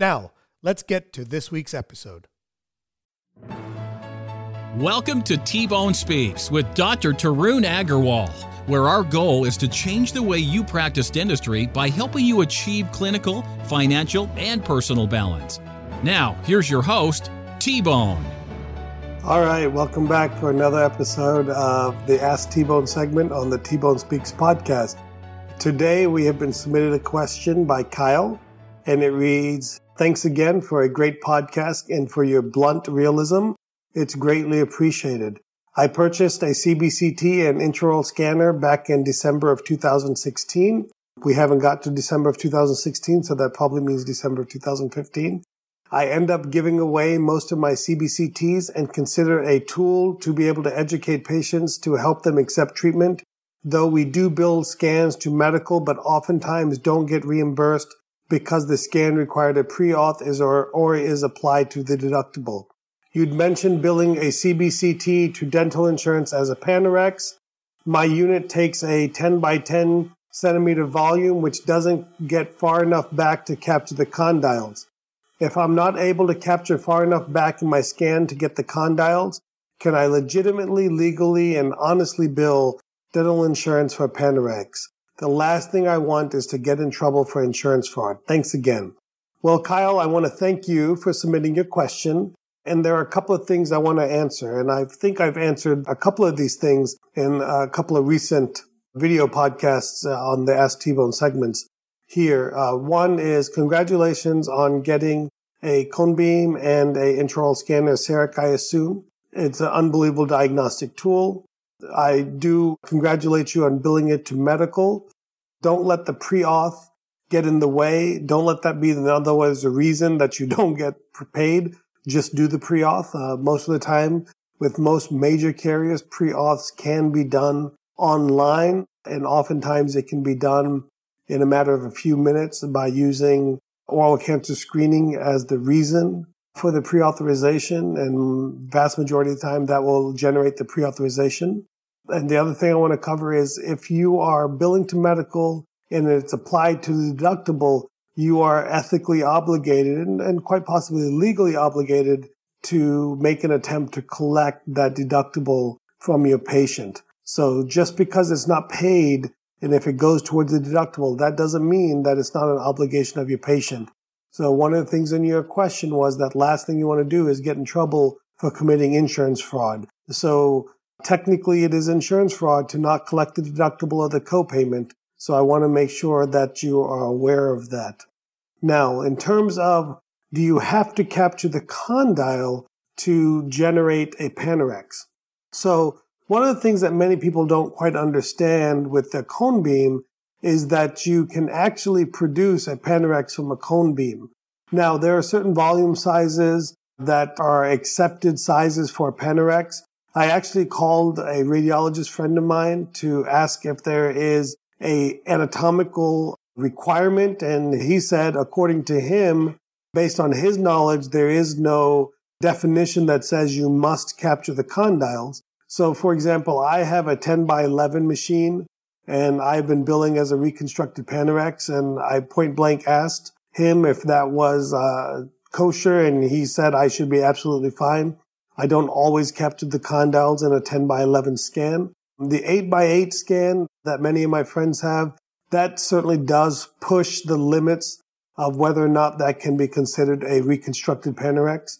Now, let's get to this week's episode. Welcome to T Bone Speaks with Dr. Tarun Agarwal, where our goal is to change the way you practice dentistry by helping you achieve clinical, financial, and personal balance. Now, here's your host, T Bone. All right, welcome back for another episode of the Ask T Bone segment on the T Bone Speaks podcast. Today, we have been submitted a question by Kyle and it reads Thanks again for a great podcast and for your blunt realism. It's greatly appreciated. I purchased a CBCT and intraoral scanner back in December of 2016. We haven't got to December of 2016, so that probably means December of 2015. I end up giving away most of my CBCTs and consider a tool to be able to educate patients to help them accept treatment. Though we do bill scans to medical, but oftentimes don't get reimbursed because the scan required a pre-auth is or, or is applied to the deductible. You'd mentioned billing a CBCT to dental insurance as a Panorex. My unit takes a 10 by 10 centimeter volume, which doesn't get far enough back to capture the condyles. If I'm not able to capture far enough back in my scan to get the condyles, can I legitimately, legally, and honestly bill dental insurance for Panorex? The last thing I want is to get in trouble for insurance fraud. Thanks again. Well, Kyle, I want to thank you for submitting your question. And there are a couple of things I want to answer. And I think I've answered a couple of these things in a couple of recent video podcasts uh, on the Ask T-Bone segments here. Uh, one is congratulations on getting a cone beam and a intraoral scanner, CEREC, I assume. It's an unbelievable diagnostic tool. I do congratulate you on billing it to medical. Don't let the pre-auth get in the way. Don't let that be another a reason that you don't get paid. Just do the pre-auth. Uh, most of the time with most major carriers, pre-auths can be done online and oftentimes it can be done in a matter of a few minutes by using oral cancer screening as the reason for the pre-authorization and vast majority of the time that will generate the pre-authorization. And the other thing I want to cover is if you are billing to medical and it's applied to the deductible, you are ethically obligated and, and quite possibly legally obligated to make an attempt to collect that deductible from your patient. So just because it's not paid and if it goes towards the deductible, that doesn't mean that it's not an obligation of your patient. So one of the things in your question was that last thing you want to do is get in trouble for committing insurance fraud. So Technically, it is insurance fraud to not collect the deductible or the copayment. So I want to make sure that you are aware of that. Now, in terms of do you have to capture the condyle to generate a Panorex? So one of the things that many people don't quite understand with the cone beam is that you can actually produce a Panorex from a cone beam. Now, there are certain volume sizes that are accepted sizes for Panorex. I actually called a radiologist friend of mine to ask if there is a anatomical requirement. And he said, according to him, based on his knowledge, there is no definition that says you must capture the condyles. So, for example, I have a 10 by 11 machine and I've been billing as a reconstructed Panorex and I point blank asked him if that was uh, kosher and he said I should be absolutely fine. I don't always capture the condyles in a 10 by 11 scan. The 8 by 8 scan that many of my friends have, that certainly does push the limits of whether or not that can be considered a reconstructed Panorex.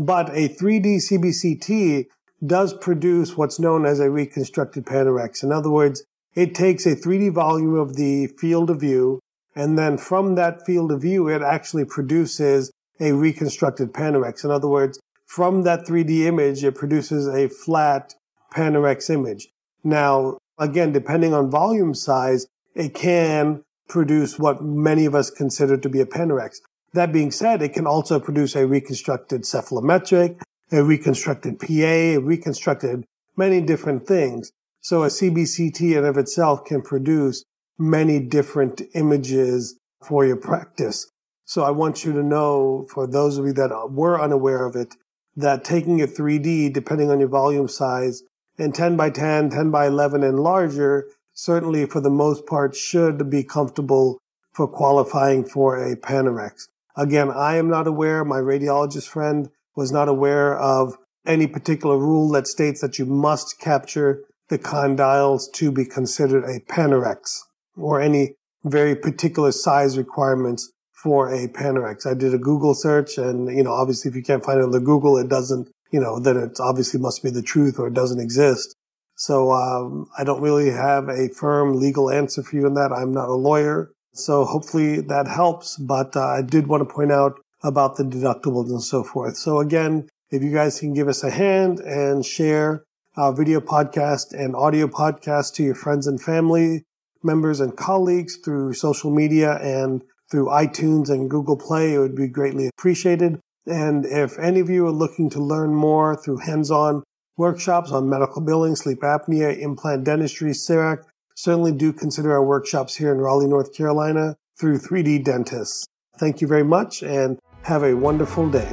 But a 3D CBCT does produce what's known as a reconstructed Panorex. In other words, it takes a 3D volume of the field of view, and then from that field of view, it actually produces a reconstructed Panorex. In other words, from that 3D image, it produces a flat Panorex image. Now, again, depending on volume size, it can produce what many of us consider to be a Panorex. That being said, it can also produce a reconstructed cephalometric, a reconstructed PA, a reconstructed many different things. So a CBCT in of itself can produce many different images for your practice. So I want you to know, for those of you that were unaware of it, that taking a 3D, depending on your volume size, and 10 by 10, 10 by 11 and larger, certainly for the most part should be comfortable for qualifying for a Panorex. Again, I am not aware, my radiologist friend was not aware of any particular rule that states that you must capture the condyles to be considered a Panorex or any very particular size requirements for a Panorex. I did a Google search and, you know, obviously if you can't find it on the Google, it doesn't, you know, then it obviously must be the truth or it doesn't exist. So, um, I don't really have a firm legal answer for you on that. I'm not a lawyer. So hopefully that helps. But uh, I did want to point out about the deductibles and so forth. So again, if you guys can give us a hand and share our video podcast and audio podcast to your friends and family members and colleagues through social media and through iTunes and Google Play, it would be greatly appreciated. And if any of you are looking to learn more through hands-on workshops on medical billing, sleep apnea, implant dentistry, CEREC, certainly do consider our workshops here in Raleigh, North Carolina through 3D Dentists. Thank you very much and have a wonderful day.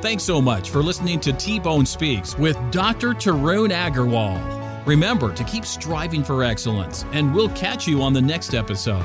Thanks so much for listening to T Bone Speaks with Dr. Tarun Agarwal. Remember to keep striving for excellence, and we'll catch you on the next episode.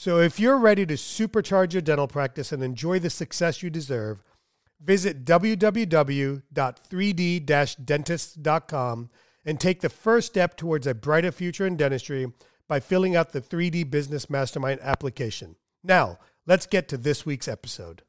So, if you're ready to supercharge your dental practice and enjoy the success you deserve, Visit www.3d-dentist.com and take the first step towards a brighter future in dentistry by filling out the 3D Business Mastermind application. Now, let's get to this week's episode.